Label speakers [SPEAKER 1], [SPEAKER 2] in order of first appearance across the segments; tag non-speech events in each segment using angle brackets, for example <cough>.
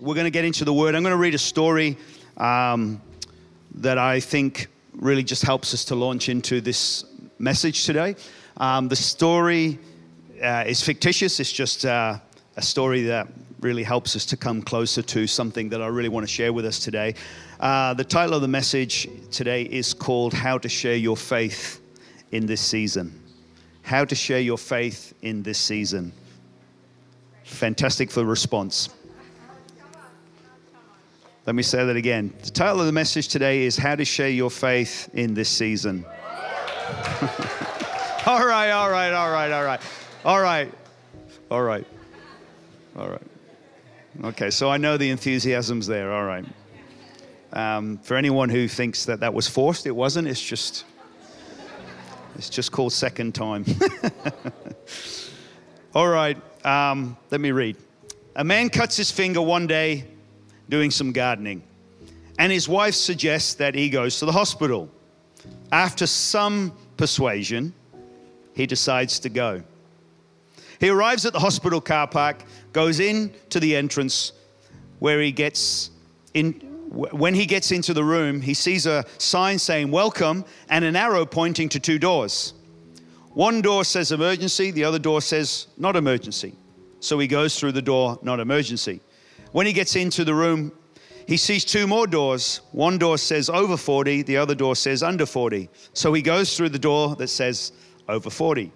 [SPEAKER 1] we're going to get into the word. I'm going to read a story um, that I think really just helps us to launch into this message today. Um, the story uh, is fictitious, it's just uh, a story that really helps us to come closer to something that I really want to share with us today. Uh, the title of the message today is called How to Share Your Faith in This Season. How to Share Your Faith in This Season. Fantastic for response. Let me say that again. The title of the message today is How to Share Your Faith in This Season. <laughs> all right, all right, all right, all right, all right, all right, all right. Okay, so I know the enthusiasm's there, all right. Um, for anyone who thinks that that was forced, it wasn't. It's just, it's just called second time. <laughs> all right, um, let me read. A man cuts his finger one day doing some gardening, and his wife suggests that he goes to the hospital. After some persuasion, he decides to go. He arrives at the hospital car park, goes in to the entrance where he gets in. When he gets into the room, he sees a sign saying welcome and an arrow pointing to two doors. One door says emergency, the other door says not emergency. So he goes through the door, not emergency. When he gets into the room, he sees two more doors. One door says over 40, the other door says under 40. So he goes through the door that says over 40.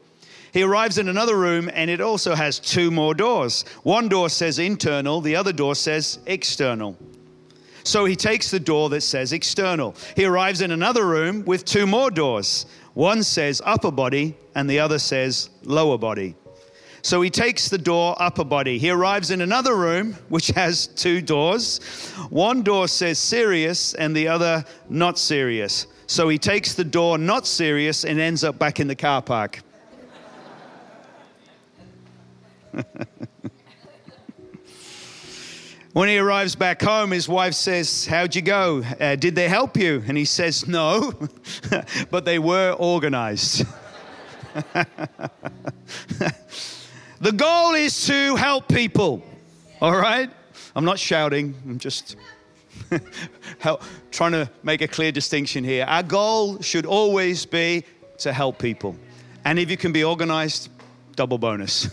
[SPEAKER 1] He arrives in another room and it also has two more doors. One door says internal, the other door says external. So he takes the door that says external. He arrives in another room with two more doors. One says upper body and the other says lower body. So he takes the door upper body. He arrives in another room which has two doors. One door says serious and the other not serious. So he takes the door not serious and ends up back in the car park. <laughs> when he arrives back home, his wife says, How'd you go? Uh, did they help you? And he says, No, <laughs> but they were organized. <laughs> The goal is to help people, all right? I'm not shouting, I'm just <laughs> help, trying to make a clear distinction here. Our goal should always be to help people. And if you can be organized, double bonus.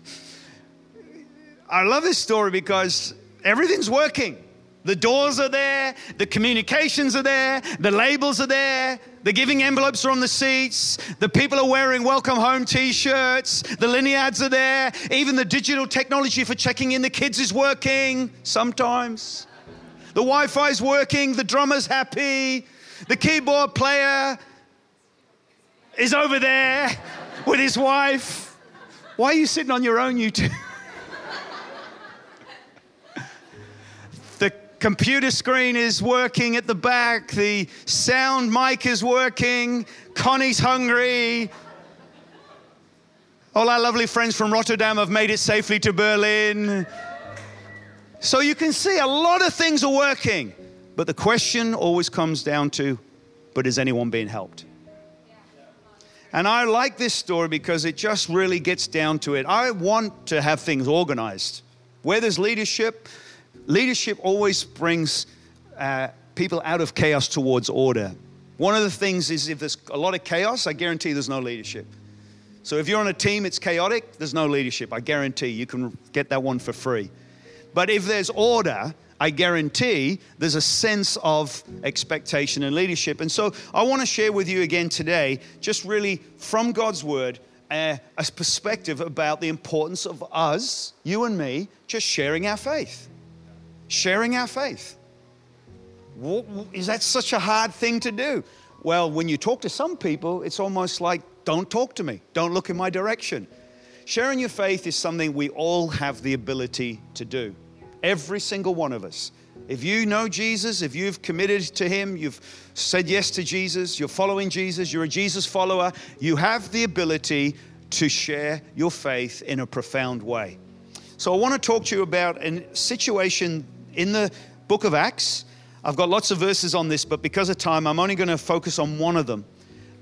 [SPEAKER 1] <laughs> I love this story because everything's working. The doors are there, the communications are there, the labels are there, the giving envelopes are on the seats, the people are wearing welcome home t shirts, the lineads are there, even the digital technology for checking in the kids is working sometimes. The Wi Fi is working, the drummer's happy, the keyboard player is over there with his wife. Why are you sitting on your own, you two? Computer screen is working at the back, the sound mic is working, Connie's hungry. All our lovely friends from Rotterdam have made it safely to Berlin. So you can see a lot of things are working, but the question always comes down to but is anyone being helped? And I like this story because it just really gets down to it. I want to have things organized. Where there's leadership, leadership always brings uh, people out of chaos towards order. One of the things is if there's a lot of chaos, I guarantee there's no leadership. So if you're on a team, it's chaotic, there's no leadership. I guarantee you can get that one for free. But if there's order, I guarantee there's a sense of expectation and leadership. And so I want to share with you again today, just really from God's word, uh, a perspective about the importance of us, you and me, just sharing our faith sharing our faith. Is that such a hard thing to do? Well, when you talk to some people, it's almost like, don't talk to me, don't look in my direction. Sharing your faith is something we all have the ability to do. Every single one of us. If you know Jesus, if you've committed to Him, you've said yes to Jesus, you're following Jesus, you're a Jesus follower, you have the ability to share your faith in a profound way. So I want to talk to you about a situation in the book of Acts. I've got lots of verses on this, but because of time, I'm only going to focus on one of them.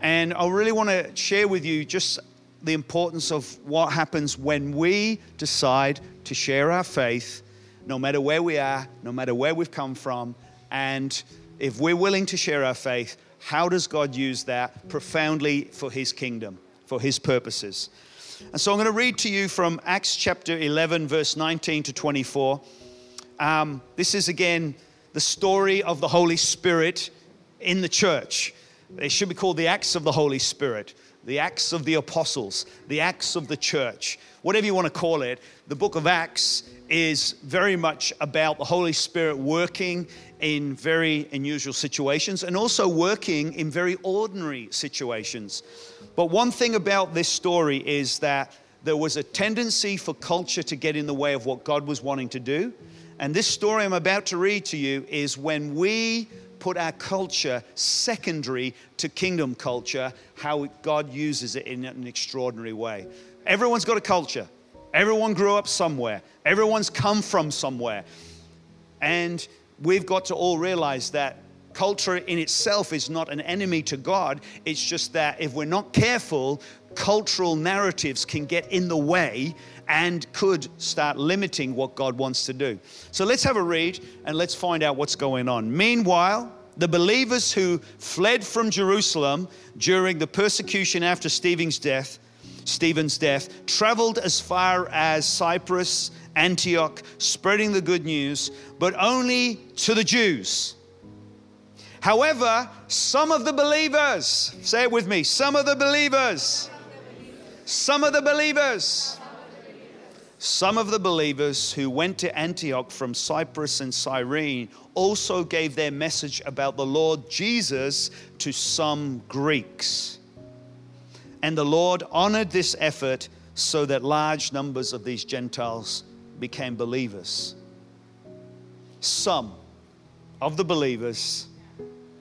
[SPEAKER 1] And I really want to share with you just the importance of what happens when we decide to share our faith no matter where we are, no matter where we've come from. And if we're willing to share our faith, how does God use that profoundly for his kingdom, for his purposes? And so I'm going to read to you from Acts chapter 11, verse 19 to 24. Um, this is again the story of the Holy Spirit in the church. It should be called the Acts of the Holy Spirit, the Acts of the Apostles, the Acts of the church, whatever you want to call it. The book of Acts is very much about the Holy Spirit working in very unusual situations and also working in very ordinary situations. But one thing about this story is that there was a tendency for culture to get in the way of what God was wanting to do. And this story I'm about to read to you is when we put our culture secondary to kingdom culture, how God uses it in an extraordinary way. Everyone's got a culture, everyone grew up somewhere, everyone's come from somewhere. And we've got to all realize that culture in itself is not an enemy to God. It's just that if we're not careful, cultural narratives can get in the way and could start limiting what God wants to do. So let's have a read and let's find out what's going on. Meanwhile, the believers who fled from Jerusalem during the persecution after Stephen's death, Stephen's death, traveled as far as Cyprus, Antioch, spreading the good news, but only to the Jews. However, some of the believers, say it with me, some of the believers, some of the believers some of the believers who went to Antioch from Cyprus and Cyrene also gave their message about the Lord Jesus to some Greeks. And the Lord honored this effort so that large numbers of these Gentiles became believers. Some of the believers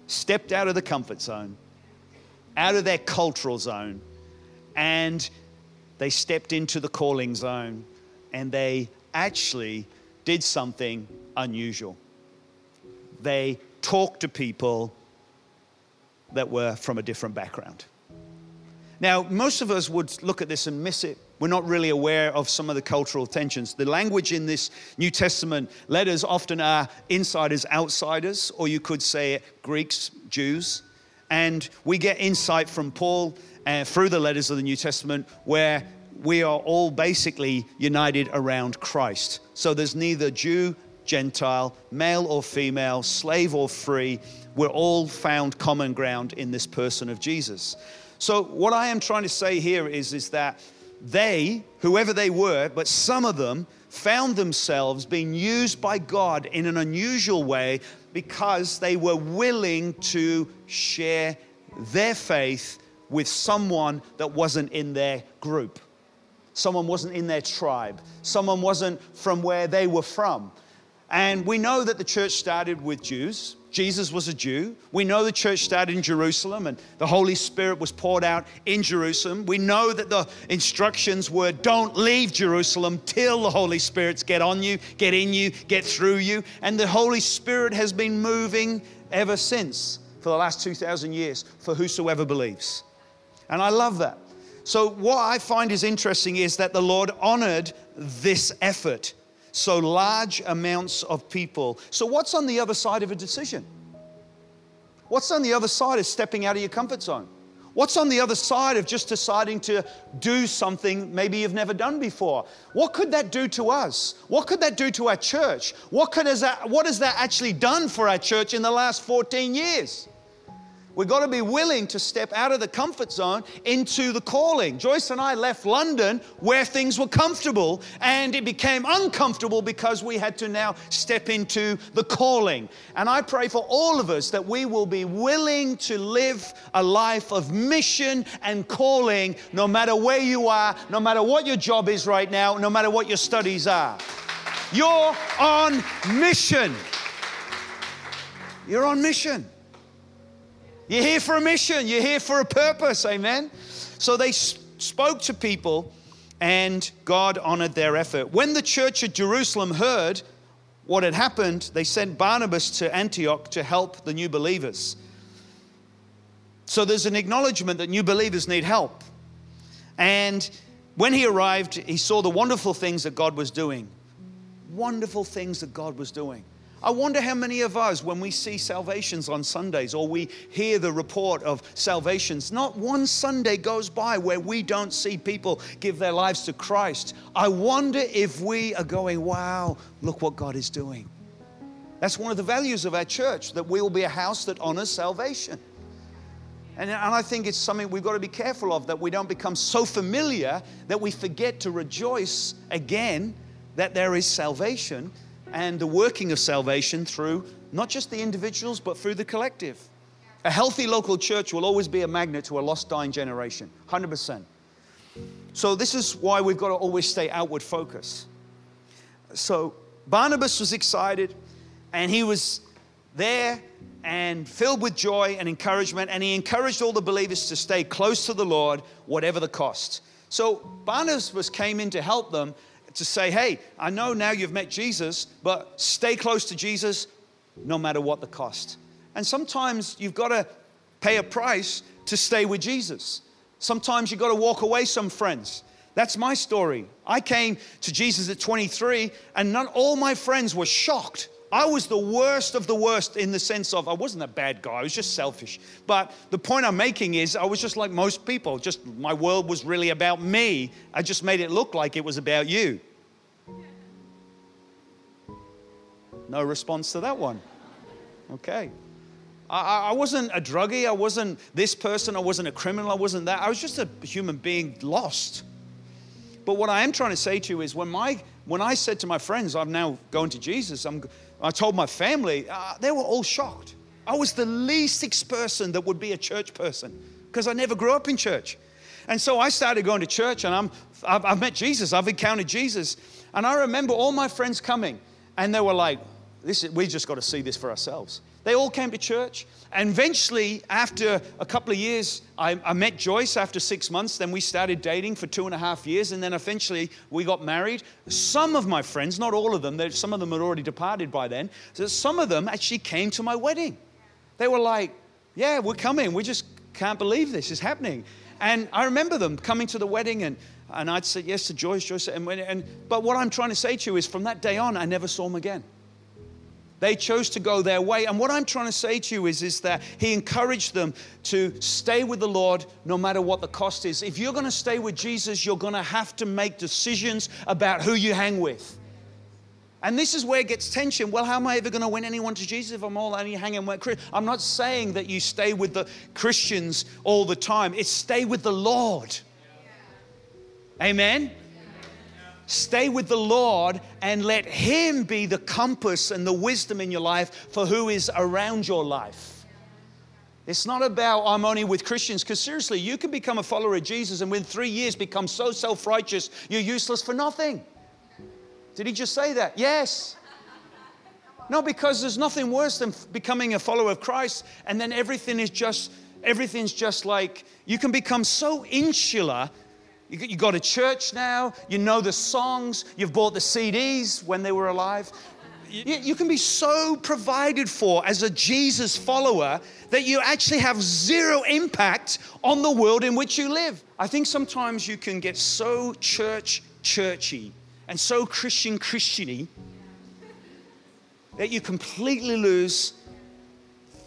[SPEAKER 1] stepped out of the comfort zone, out of their cultural zone, and they stepped into the calling zone and they actually did something unusual. They talked to people that were from a different background. Now, most of us would look at this and miss it. We're not really aware of some of the cultural tensions. The language in this New Testament letters often are insiders, outsiders, or you could say Greeks, Jews. And we get insight from Paul uh, through the letters of the New Testament where we are all basically united around Christ. So there's neither Jew, Gentile, male or female, slave or free. We're all found common ground in this person of Jesus. So what I am trying to say here is, is that they, whoever they were, but some of them found themselves being used by God in an unusual way because they were willing to share their faith with someone that wasn't in their group. Someone wasn't in their tribe. Someone wasn't from where they were from. And we know that the church started with Jews. Jesus was a Jew. We know the church started in Jerusalem and the Holy Spirit was poured out in Jerusalem. We know that the instructions were don't leave Jerusalem till the Holy Spirit's get on you, get in you, get through you. And the Holy Spirit has been moving ever since for the last 2,000 years for whosoever believes. And I love that. So, what I find is interesting is that the Lord honored this effort. So, large amounts of people. So, what's on the other side of a decision? What's on the other side of stepping out of your comfort zone? What's on the other side of just deciding to do something maybe you've never done before? What could that do to us? What could that do to our church? What, could, that, what has that actually done for our church in the last 14 years? We've got to be willing to step out of the comfort zone into the calling. Joyce and I left London where things were comfortable and it became uncomfortable because we had to now step into the calling. And I pray for all of us that we will be willing to live a life of mission and calling no matter where you are, no matter what your job is right now, no matter what your studies are. You're on mission. You're on mission. You're here for a mission, you're here for a purpose, amen? So they spoke to people and God honored their effort. When the church at Jerusalem heard what had happened, they sent Barnabas to Antioch to help the new believers. So there's an acknowledgement that new believers need help. And when he arrived, he saw the wonderful things that God was doing. wonderful things that God was doing. I wonder how many of us, when we see salvations on Sundays or we hear the report of salvations, not one Sunday goes by where we don't see people give their lives to Christ. I wonder if we are going, wow, look what God is doing. That's one of the values of our church, that we will be a house that honors salvation. And, and I think it's something we've got to be careful of that we don't become so familiar that we forget to rejoice again that there is salvation and the working of salvation through not just the individuals, but through the collective. A healthy local church will always be a magnet to a lost, dying generation, 100%. So, this is why we've got to always stay outward focus. So, Barnabas was excited and he was there and filled with joy and encouragement, and he encouraged all the believers to stay close to the Lord, whatever the cost. So, Barnabas came in to help them to say, hey, I know now you've met Jesus, but stay close to Jesus no matter what the cost. And sometimes you've got to pay a price to stay with Jesus. Sometimes you've got to walk away some friends. That's my story. I came to Jesus at 23, and not all my friends were shocked. I was the worst of the worst in the sense of I wasn't a bad guy, I was just selfish. But the point I'm making is I was just like most people, just my world was really about me. I just made it look like it was about you. No response to that one. Okay. I, I, wasn't a druggie. I wasn't this person. I wasn't a criminal. I wasn't that. I was just a human being lost. But what I am trying to say to you is when, my, when I said to my friends, I'm now going to Jesus, I'm, I told my family, uh, they were all shocked. I was the least person that would be a church person because I never grew up in church. And so I started going to church and I'm, I've, I've met Jesus, I've encountered Jesus. And I remember all my friends coming and they were like, this is, we just got to see this for ourselves. They all came to church. And eventually, after a couple of years, I, I, met Joyce after six months. Then we started dating for two and a half years. And then eventually, we got married. Some of my friends, not all of them, some of them had already departed by then. So some of them actually came to my wedding. They were like, Yeah, we're coming. We just can't believe this is happening. And I remember them coming to the wedding, and, and I'd say yes to Joyce, Joyce. And, and, but what I'm trying to say to you is from that day on, I never saw them again. They chose to go their way. And what I'm trying to say to you is, is that he encouraged them to stay with the Lord no matter what the cost is. If you're going to stay with Jesus, you're going to have to make decisions about who you hang with. And this is where it gets tension. Well, how am I ever going to win anyone to Jesus if I'm all only hanging with Christians? I'm not saying that you stay with the Christians all the time. It's stay with the Lord. Amen. Stay with the Lord and let Him be the compass and the wisdom in your life for who is around your life. It's not about I'm only with Christians, because seriously, you can become a follower of Jesus and within three years become so self righteous, you're useless for nothing. Did he just say that? Yes. No, because there's nothing worse than becoming a follower of Christ and then everything is just, everything's just like, you can become so insular you go to church now, you know the songs, you've bought the CDs when they were alive. You can be so provided for as a Jesus follower that you actually have zero impact on the world in which you live. I think sometimes you can get so church churchy and so Christian Christiany that you completely lose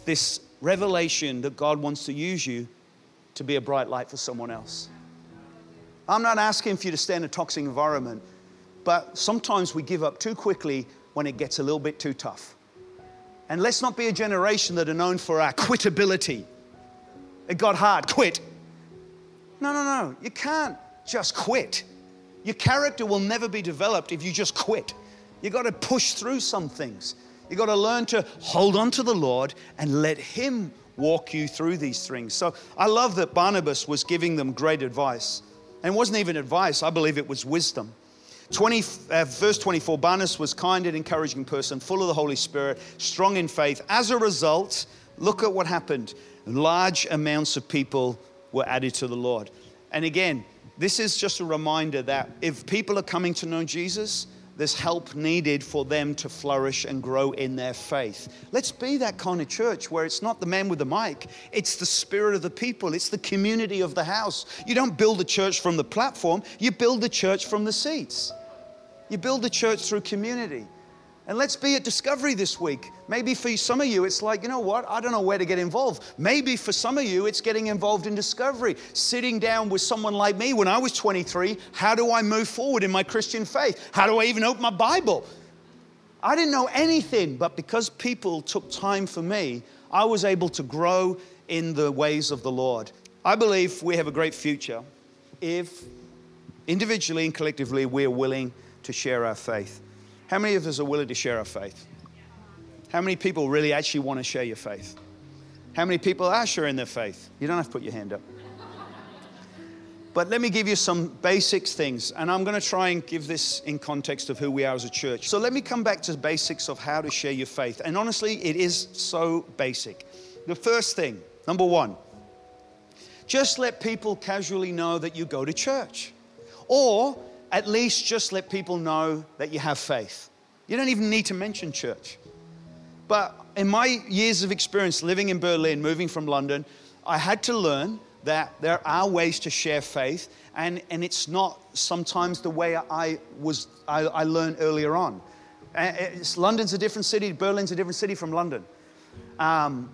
[SPEAKER 1] this revelation that God wants to use you to be a bright light for someone else. I'm not asking for you to stay in a toxic environment, but sometimes we give up too quickly when it gets a little bit too tough. And let's not be a generation that are known for our quitability. It got hard, quit. No, no, no. You can't just quit. Your character will never be developed if you just quit. You got to push through some things. You got to learn to hold on to the Lord and let Him walk you through these things. So I love that Barnabas was giving them great advice. And it wasn't even advice, I believe it was wisdom. 20, uh, verse 24 Barnabas was kind and encouraging person, full of the Holy Spirit, strong in faith. As a result, look at what happened. Large amounts of people were added to the Lord. And again, this is just a reminder that if people are coming to know Jesus, there's help needed for them to flourish and grow in their faith. Let's be that kind of church where it's not the man with the mic, it's the spirit of the people, it's the community of the house. You don't build a church from the platform, you build the church from the seats. You build the church through community. And let's be at Discovery this week. Maybe for some of you, it's like, you know what? I don't know where to get involved. Maybe for some of you, it's getting involved in Discovery. Sitting down with someone like me when I was 23, how do I move forward in my Christian faith? How do I even open my Bible? I didn't know anything, but because people took time for me, I was able to grow in the ways of the Lord. I believe we have a great future if individually and collectively we are willing to share our faith. How many of us are willing to share our faith? How many people really actually want to share your faith? How many people are sharing their faith? You don't have to put your hand up. But let me give you some basics things, and I'm going to try and give this in context of who we are as a church. So let me come back to basics of how to share your faith. And honestly, it is so basic. The first thing, number one, just let people casually know that you go to church. Or at least just let people know that you have faith. You don't even need to mention church. But in my years of experience living in Berlin, moving from London, I had to learn that there are ways to share faith, and, and it's not sometimes the way I was I, I learned earlier on. It's, London's a different city, Berlin's a different city from London. Um,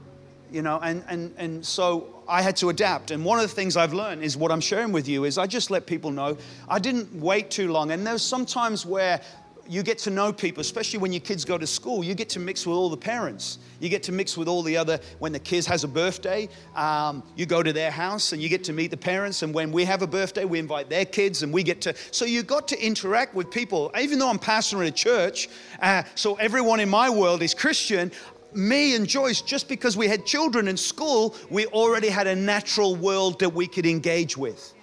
[SPEAKER 1] you know, and, and, and so I had to adapt. And one of the things I've learned is what I'm sharing with you is I just let people know I didn't wait too long. And there's sometimes where you get to know people, especially when your kids go to school. You get to mix with all the parents. You get to mix with all the other. When the kids has a birthday, um, you go to their house and you get to meet the parents. And when we have a birthday, we invite their kids, and we get to. So you got to interact with people. Even though I'm pastor pastoring a church, uh, so everyone in my world is Christian me and Joyce, just because we had children in school, we already had a natural world that we could engage with.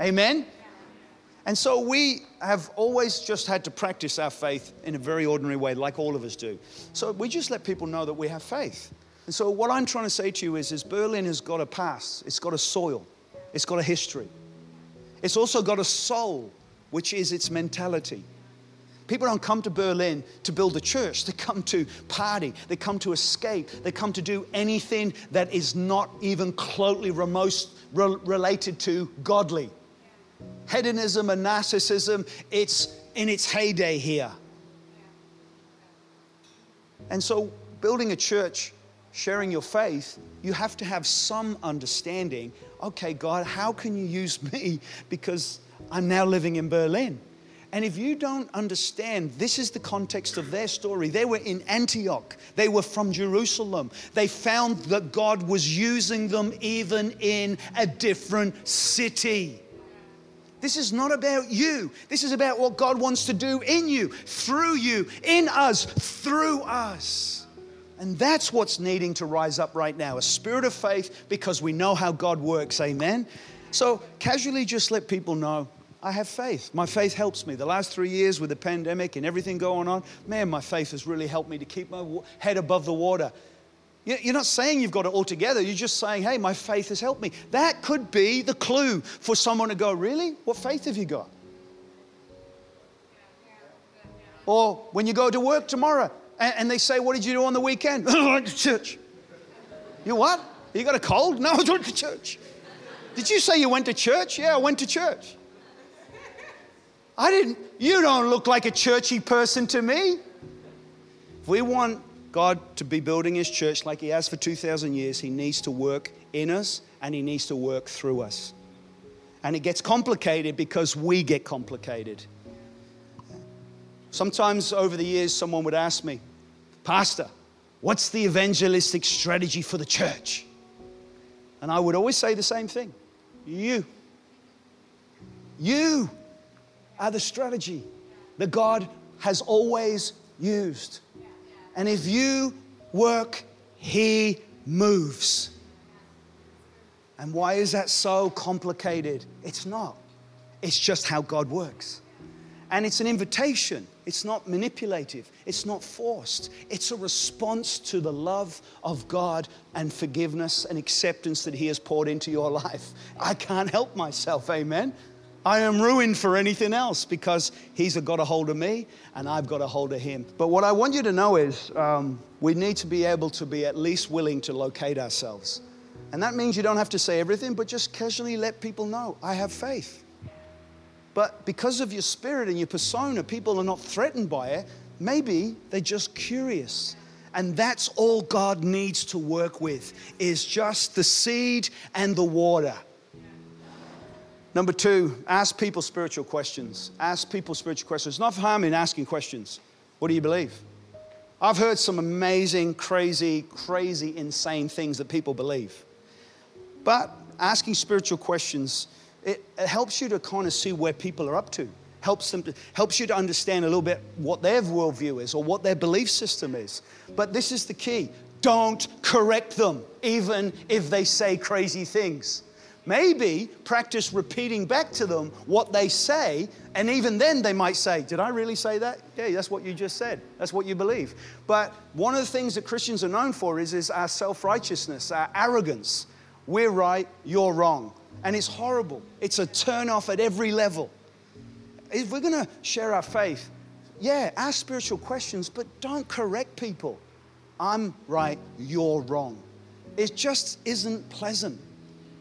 [SPEAKER 1] Amen? And so we have always just had to practice our faith in a very ordinary way, like all of us do. So we just let people know that we have faith. And so what I'm trying to say to you is, is Berlin has got a past, it's got a soil, it's got a history. It's also got a soul, which is its mentality. People don't come to Berlin to build a church. They come to party. They come to escape. They come to do anything that is not even closely related to godly. Hedonism and narcissism, it's in its heyday here. And so, building a church, sharing your faith, you have to have some understanding okay, God, how can you use me? <laughs> Because I'm now living in Berlin. And if you don't understand, this is the context of their story. They were in Antioch, they were from Jerusalem. They found that God was using them even in a different city. This is not about you. This is about what God wants to do in you, through you, in us, through us. And that's what's needing to rise up right now a spirit of faith because we know how God works. Amen. So, casually just let people know I have faith. My faith helps me. The last three years with the pandemic and everything going on, man, my faith has really helped me to keep my head above the water. You're not saying you've got it all together. You're just saying, hey, my faith has helped me. That could be the clue for someone to go, really? What faith have you got? Or when you go to work tomorrow and they say, what did you do on the weekend? <laughs> I went to church. You what? You got a cold? <laughs> No, I went to church. Did you say you went to church? Yeah, I went to church. I didn't, you don't look like a churchy person to me. If we want God to be building his church like he has for 2,000 years, he needs to work in us and he needs to work through us. And it gets complicated because we get complicated. Sometimes over the years, someone would ask me, Pastor, what's the evangelistic strategy for the church? And I would always say the same thing you. You are the strategy that God has always used. And if you work, He moves. And why is that so complicated? It's not. It's just how God works. And it's an invitation. It's not manipulative. It's not forced. It's a response to the love of God and forgiveness and acceptance that He has poured into your life. I can't help myself. Amen. I am ruined for anything else because he's got a hold of me and I've got a hold of him. But what I want you to know is um, we need to be able to be at least willing to locate ourselves. And that means you don't have to say everything, but just casually let people know I have faith. But because of your spirit and your persona, people are not threatened by it. Maybe they're just curious. And that's all God needs to work with is just the seed and the water. Number two, ask people spiritual questions. Ask people spiritual questions. There's no harm in asking questions. What do you believe? I've heard some amazing, crazy, crazy, insane things that people believe. But asking spiritual questions, it, it helps you to kind of see where people are up to. Helps them to, helps you to understand a little bit what their worldview is or what their belief system is. But this is the key. Don't correct them, even if they say crazy things. Maybe practice repeating back to them what they say, and even then they might say, Did I really say that? Yeah, that's what you just said. That's what you believe. But one of the things that Christians are known for is, is our self righteousness, our arrogance. We're right, you're wrong. And it's horrible. It's a turn off at every level. If we're going to share our faith, yeah, ask spiritual questions, but don't correct people. I'm right, you're wrong. It just isn't pleasant.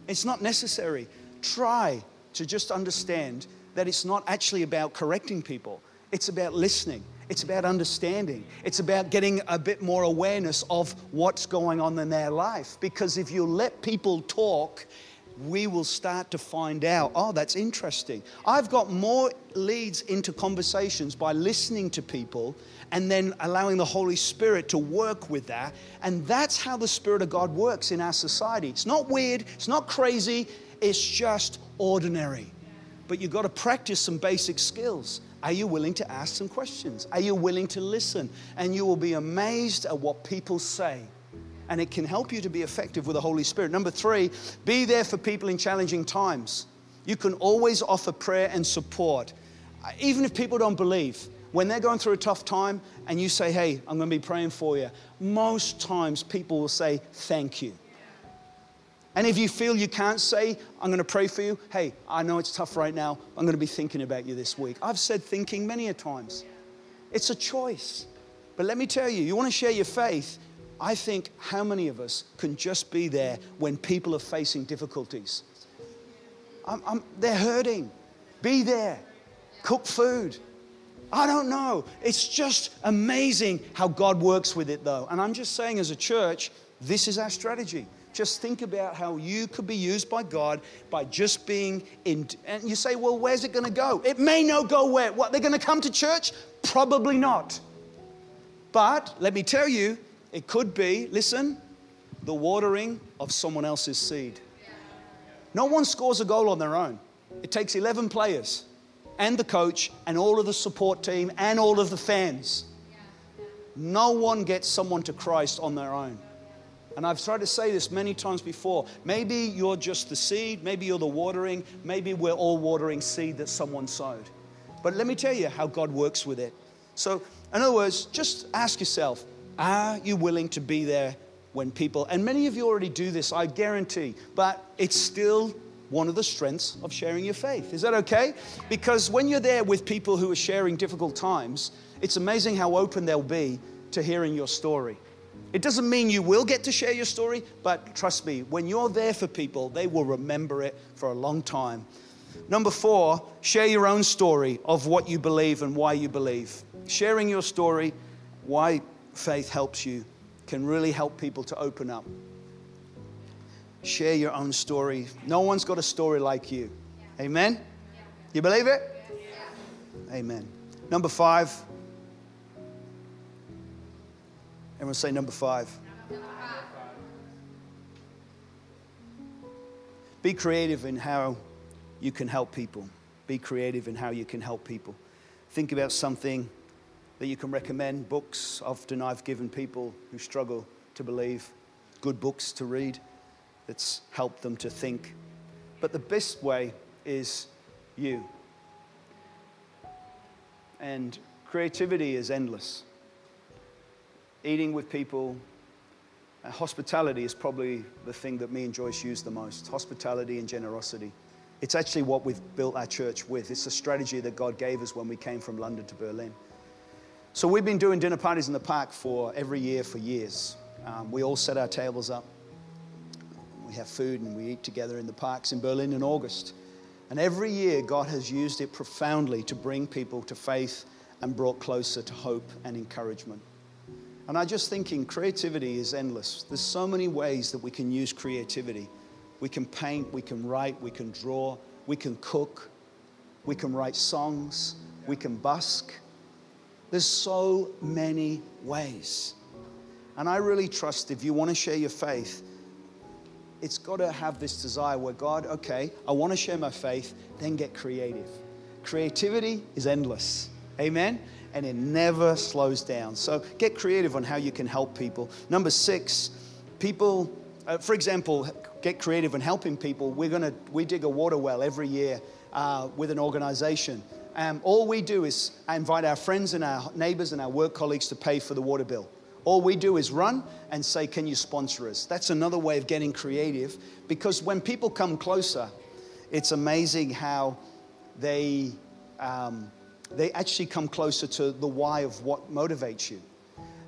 [SPEAKER 1] It's not necessary. Try to just understand that it's not actually about correcting people, it's about listening. It's about understanding. It's about getting a bit more awareness of what's going on in their life. Because if you let people talk, we will start to find out, oh, that's interesting. I've got more leads into conversations by listening to people and then allowing the Holy Spirit to work with that. And that's how the Spirit of God works in our society. It's not weird, it's not crazy, it's just ordinary. But you've got to practice some basic skills. Are you willing to ask some questions? Are you willing to listen? And you will be amazed at what people say. And it can help you to be effective with the Holy Spirit. Number three, be there for people in challenging times. You can always offer prayer and support. Even if people don't believe, when they're going through a tough time and you say, Hey, I'm going to be praying for you, most times people will say, Thank you. And if you feel you can't say, I'm going to pray for you, hey, I know it's tough right now. I'm going to be thinking about you this week. I've said thinking many a times. It's a choice. But let me tell you, you want to share your faith. I think how many of us can just be there when people are facing difficulties? I'm, I'm, they're hurting. Be there. Cook food. I don't know. It's just amazing how God works with it, though. And I'm just saying, as a church, this is our strategy. Just think about how you could be used by God by just being in. And you say, well, where's it going to go? It may not go where. What, they're going to come to church? Probably not. But let me tell you, it could be, listen, the watering of someone else's seed. No one scores a goal on their own. It takes 11 players and the coach and all of the support team and all of the fans. No one gets someone to Christ on their own. And I've tried to say this many times before. Maybe you're just the seed, maybe you're the watering, maybe we're all watering seed that someone sowed. But let me tell you how God works with it. So, in other words, just ask yourself are you willing to be there when people, and many of you already do this, I guarantee, but it's still one of the strengths of sharing your faith. Is that okay? Because when you're there with people who are sharing difficult times, it's amazing how open they'll be to hearing your story. It doesn't mean you will get to share your story, but trust me, when you're there for people, they will remember it for a long time. Number four, share your own story of what you believe and why you believe. Sharing your story, why faith helps you, can really help people to open up. Share your own story. No one's got a story like you. Amen? You believe it? Amen. Number five, Everyone say number five. Be creative in how you can help people. Be creative in how you can help people. Think about something that you can recommend. Books, often I've given people who struggle to believe good books to read that's helped them to think. But the best way is you. And creativity is endless eating with people. Uh, hospitality is probably the thing that me and Joyce use the most hospitality and generosity. It's actually what we've built our church with. It's a strategy that God gave us when we came from London to Berlin. So we've been doing dinner parties in the park for every year for years. Um, we all set our tables up. We have food and we eat together in the parks in Berlin in August. And every year, God has used it profoundly to bring people to faith and brought closer to hope and encouragement. And I just thinking creativity is endless. There's so many ways that we can use creativity. We can paint, we can write, we can draw, we can cook, we can write songs, we can busk. There's so many ways. And I really trust if you want to share your faith, it's got to have this desire where God, okay, I want to share my faith, then get creative. Creativity is endless. Amen? And it never slows down. So get creative on how you can help people. Number six, people, uh, for example, get creative in helping people. We're going to, we dig a water well every year uh, with an organization. Um, all we do is invite our friends and our neighbors and our work colleagues to pay for the water bill. All we do is run and say, Can you sponsor us? That's another way of getting creative because when people come closer, it's amazing how they, um, they actually come closer to the why of what motivates you.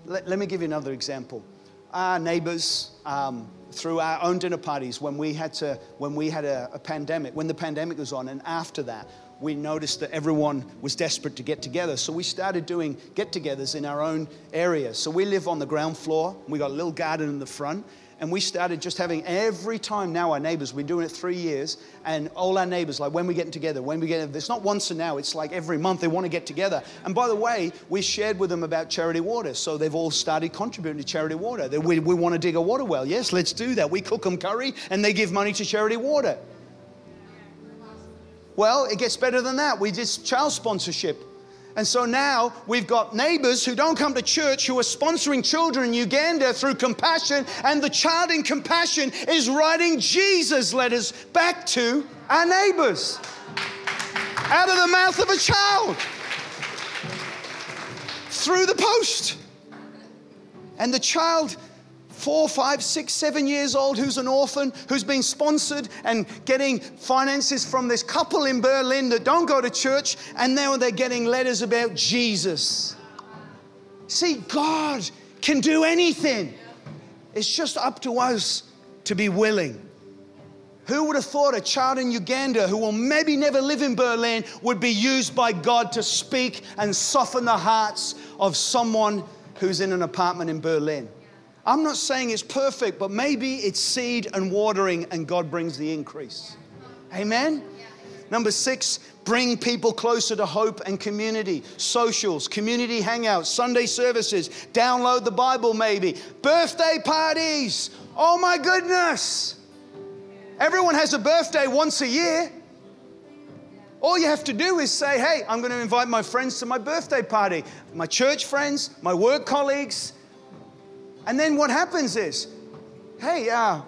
[SPEAKER 1] Let, let me give you another example. Our neighbors, um, through our own dinner parties, when we had to, when we had a, a pandemic, when the pandemic was on, and after that, we noticed that everyone was desperate to get together. So we started doing get togethers in our own area. So we live on the ground floor. We got a little garden in the front. And we started just having every time now our neighbors, we're doing it three years, and all our neighbors, like when we're getting together, when we get, it's not once and now, it's like every month they want to get together. And by the way, we shared with them about charity water. So they've all started contributing to charity water. We, we want to dig a water well. Yes, let's do that. We cook them curry and they give money to charity water. Well, it gets better than that. We did child sponsorship. And so now we've got neighbors who don't come to church who are sponsoring children in Uganda through compassion, and the child in compassion is writing Jesus letters back to our neighbors out of the mouth of a child through the post. And the child four, five, six, seven years old who's an orphan, who's been sponsored and getting finances from this couple in Berlin that don't go to church, and now they're getting letters about Jesus. See, God can do anything. It's just up to us to be willing. Who would have thought a child in Uganda who will maybe never live in Berlin would be used by God to speak and soften the hearts of someone who's in an apartment in Berlin? I'm not saying it's perfect, but maybe it's seed and watering and God brings the increase. Amen? Number six, bring people closer to hope and community. Socials, community hangouts, Sunday services, download the Bible maybe, birthday parties. Oh my goodness. Everyone has a birthday once a year. All you have to do is say, hey, I'm going to invite my friends to my birthday party, my church friends, my work colleagues, and then what happens is, hey, uh,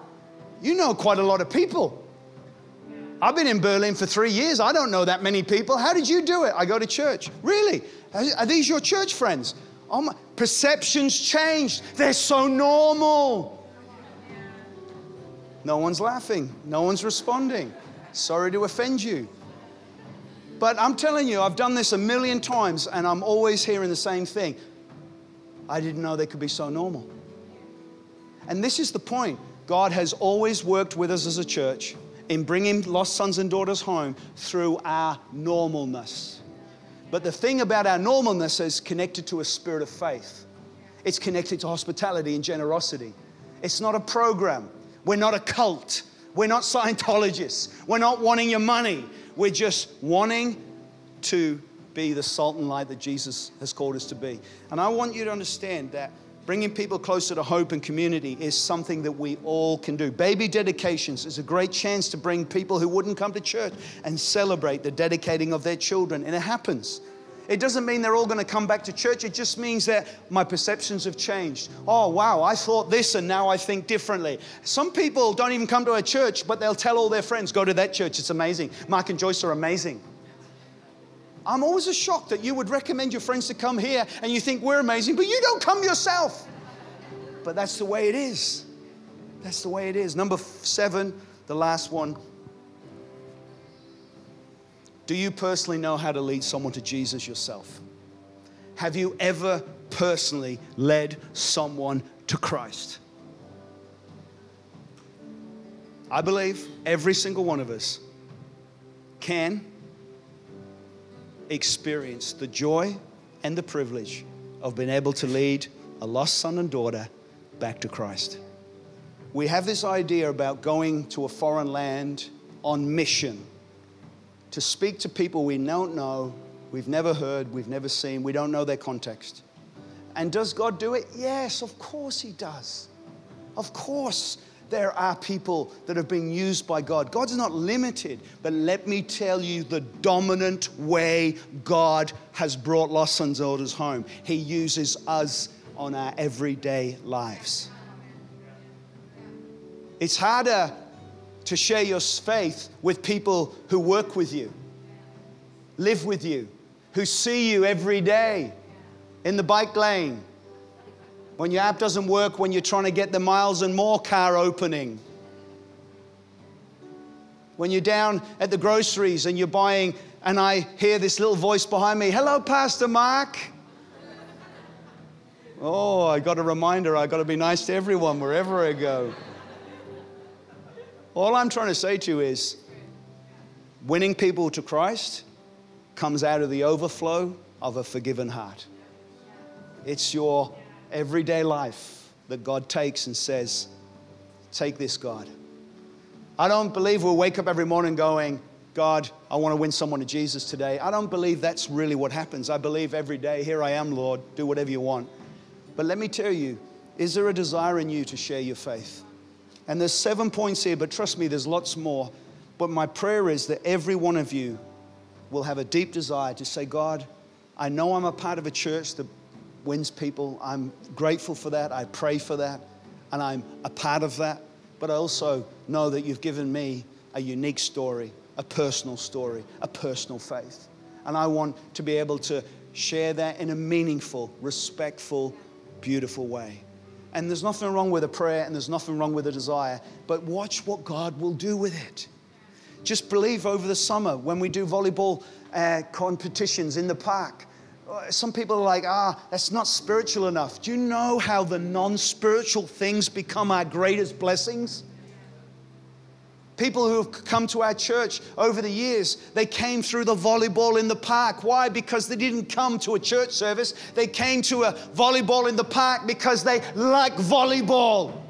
[SPEAKER 1] you know quite a lot of people. I've been in Berlin for three years. I don't know that many people. How did you do it? I go to church. Really? Are these your church friends? Oh my, perceptions changed. They're so normal. No one's laughing. No one's responding. Sorry to offend you. But I'm telling you, I've done this a million times and I'm always hearing the same thing. I didn't know they could be so normal. And this is the point God has always worked with us as a church in bringing lost sons and daughters home through our normalness. But the thing about our normalness is connected to a spirit of faith. It's connected to hospitality and generosity. It's not a program. We're not a cult. We're not Scientologists. We're not wanting your money. We're just wanting to be the salt and light that Jesus has called us to be. And I want you to understand that Bringing people closer to hope and community is something that we all can do. Baby dedications is a great chance to bring people who wouldn't come to church and celebrate the dedicating of their children, and it happens. It doesn't mean they're all going to come back to church. It just means that my perceptions have changed. Oh, wow, I thought this and now I think differently. Some people don't even come to a church, but they'll tell all their friends, go to that church. It's amazing. Mark and Joyce are amazing. I'm always a shock that you would recommend your friends to come here and you think we're amazing, but you don't come yourself. But that's the way it is. That's the way it is. Number seven, the last one. Do you personally know how to lead someone to Jesus yourself? Have you ever personally led someone to Christ? I believe every single one of us can experience the joy and the privilege of being able to lead a lost son and daughter back to Christ. We have this idea about going to a foreign land on mission to speak to people we don't know, we've never heard, we've never seen, we don't know their context. And does God do it? Yes, of course He does. Of course, there are people that have been used by God. God's not limited, but let me tell you the dominant way God has brought lost sons and daughters home. He uses us on our everyday lives. It's harder to share your faith with people who work with you, live with you, who see you every day in the bike lane, when your app doesn't work, when you're trying to get the miles and more car opening, when you're down at the groceries and you're buying, and I hear this little voice behind me, Hello, Pastor Mark. Oh, I got a reminder, I got to be nice to everyone wherever I go. All I'm trying to say to you is winning people to Christ comes out of the overflow of a forgiven heart. It's your everyday life that God takes and says, Take this, God. I don't believe we'll wake up every morning going, God, I want to win someone to Jesus today. I don't believe that's really what happens. I believe every day, here I am, Lord, do whatever you want. But let me tell you, is there a desire in you to share your faith? And there's seven points here, but trust me, there's lots more. But my prayer is that every one of you will have a deep desire to say, God, I know I'm a part of a church that wins people. I'm grateful for that. I pray for that. And I'm a part of that. But I also know that you've given me a unique story, a personal story, a personal faith. And I want to be able to share that in a meaningful, respectful, beautiful way. And there's nothing wrong with a prayer and there's nothing wrong with a desire, but watch what God will do with it. Just believe over the summer when we do volleyball uh, competitions in the park some people are like, ah, that's not spiritual enough. Do you know how the non spiritual things become our greatest blessings? People who have come to our church over the years, they came through the volleyball in the park. Why? Because they didn't come to a church service. They came to a volleyball in the park because they like volleyball.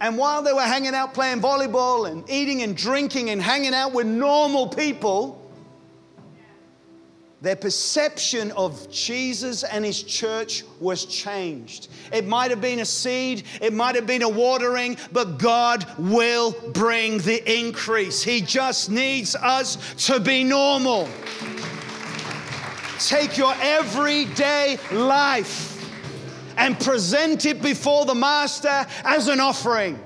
[SPEAKER 1] And while they were hanging out playing volleyball and eating and drinking and hanging out with normal people, their perception of Jesus and his church was changed. It might have been a seed, it might have been a watering, but God will bring the increase. He just needs us to be normal. Take your everyday life and present it before the Master as an offering.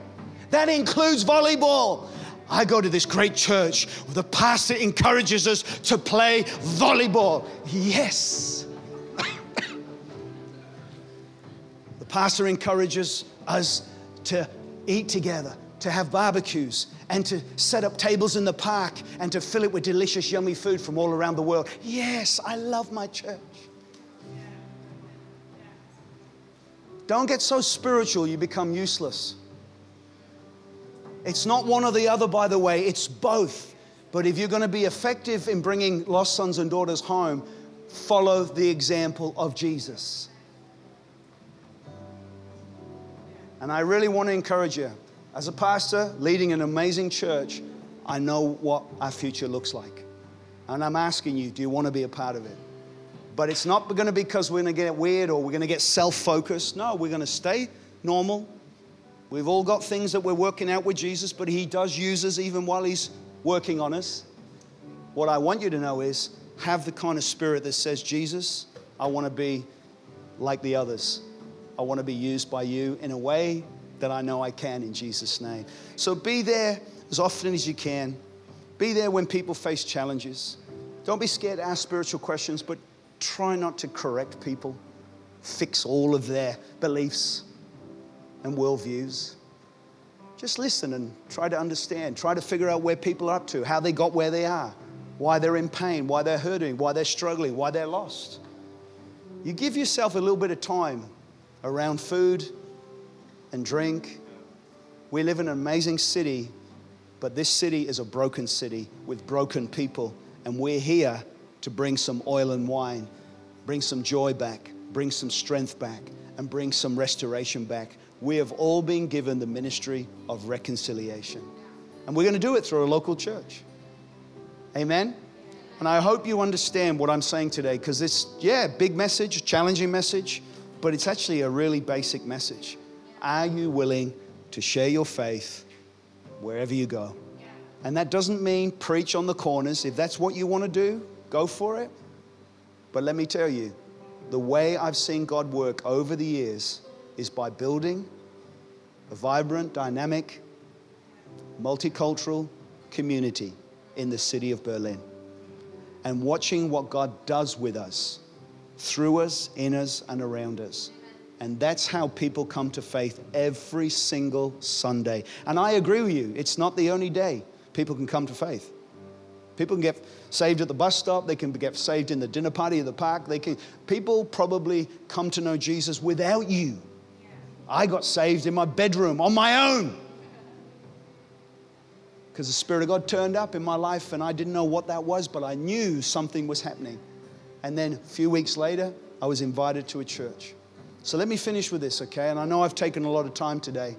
[SPEAKER 1] That includes volleyball. I go to this great church where the pastor encourages us to play volleyball. Yes. <coughs> the pastor encourages us to eat together, to have barbecues, and to set up tables in the park and to fill it with delicious, yummy food from all around the world. Yes, I love my church. Don't get so spiritual you become useless. It's not one or the other, by the way, it's both. But if you're going to be effective in bringing lost sons and daughters home, follow the example of Jesus. And I really want to encourage you. As a pastor leading an amazing church, I know what our future looks like. And I'm asking you, do you want to be a part of it? But it's not going to be because we're going to get weird or we're going to get self focused. No, we're going to stay normal. We've all got things that we're working out with Jesus, but He does use us even while He's working on us. What I want you to know is have the kind of spirit that says, Jesus, I want to be like the others. I want to be used by you in a way that I know I can in Jesus' name. So be there as often as you can. Be there when people face challenges. Don't be scared to ask spiritual questions, but try not to correct people, fix all of their beliefs and worldviews. Just listen and try to understand. Try to figure out where people are up to, how they got where they are, why they're in pain, why they're hurting, why they're struggling, why they're lost. You give yourself a little bit of time around food and drink. We live in an amazing city But this city is a broken city with broken people, and we're here to bring some oil and wine, bring some joy back, bring some strength back, and bring some restoration back. We have all been given the ministry of reconciliation. And we're going to do it through a local church. Amen? And I hope you understand what I'm saying today because it's, yeah, big message, challenging message, but it's actually a really basic message. Are you willing to share your faith wherever you go? And that doesn't mean preach on the corners. If that's what you want to do, go for it. But let me tell you, the way I've seen God work over the years is by building a vibrant, dynamic, multicultural community in the city of Berlin and watching what God does with us, through us, in us, and around us. And that's how people come to faith every single Sunday. And I agree with you, it's not the only day people can come to faith. People can get saved at the bus stop, they can get saved in the dinner party at the park. They can people probably come to know Jesus without you. I got saved in my bedroom on my own. Because the Spirit of God turned up in my life and I didn't know what that was, but I knew something was happening. And then a few weeks later, I was invited to a church. So let me finish with this, okay? And I know I've taken a lot of time today.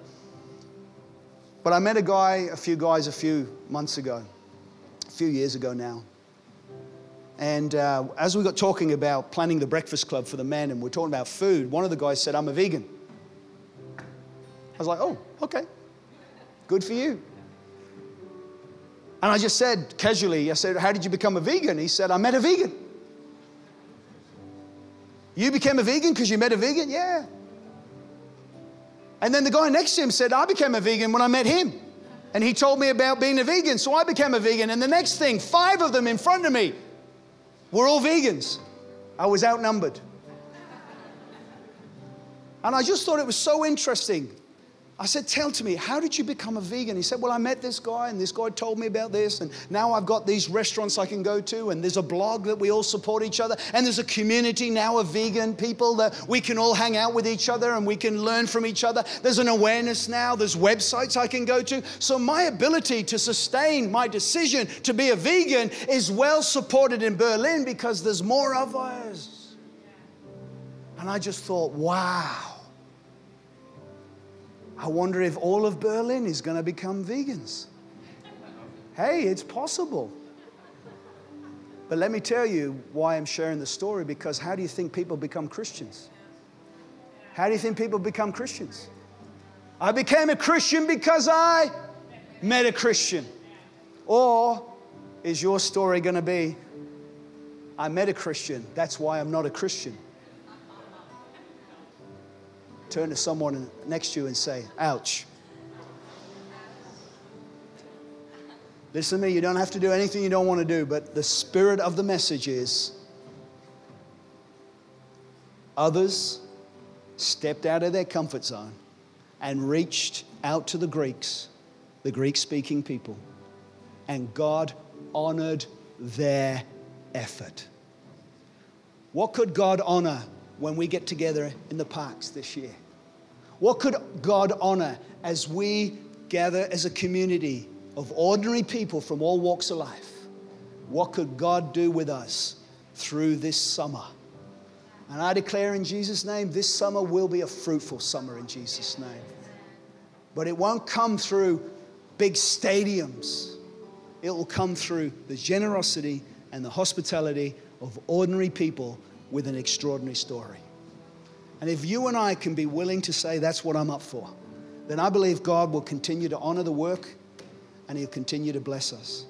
[SPEAKER 1] But I met a guy, a few guys, a few months ago, a few years ago now. And uh, as we got talking about planning the breakfast club for the men and we're talking about food, one of the guys said, I'm a vegan. I was like, oh, okay. Good for you. And I just said casually, I said, How did you become a vegan? He said, I met a vegan. You became a vegan because you met a vegan? Yeah. And then the guy next to him said, I became a vegan when I met him. And he told me about being a vegan, so I became a vegan. And the next thing, five of them in front of me were all vegans. I was outnumbered. And I just thought it was so interesting I said, Tell to me, how did you become a vegan? He said, Well, I met this guy, and this guy told me about this, and now I've got these restaurants I can go to, and there's a blog that we all support each other, and there's a community now of vegan people that we can all hang out with each other and we can learn from each other. There's an awareness now, there's websites I can go to. So, my ability to sustain my decision to be a vegan is well supported in Berlin because there's more of us. And I just thought, wow. I wonder if all of Berlin is going to become vegans. Hey, it's possible. But let me tell you why I'm sharing the story because how do you think people become Christians? How do you think people become Christians? I became a Christian because I met a Christian. Or is your story going to be, I met a Christian, that's why I'm not a Christian? Turn to someone next to you and say, ouch. Listen to me, you don't have to do anything you don't want to do, but the spirit of the message is others stepped out of their comfort zone and reached out to the Greeks, the Greek speaking people, and God honored their effort. What could God honor when we get together in the parks this year? What could God honor as we gather as a community of ordinary people from all walks of life? What could God do with us through this summer? And I declare in Jesus' name, this summer will be a fruitful summer in Jesus' name. But it won't come through big stadiums, it will come through the generosity and the hospitality of ordinary people with an extraordinary story. And if you and I can be willing to say, that's what I'm up for, then I believe God will continue to honor the work and He'll continue to bless us.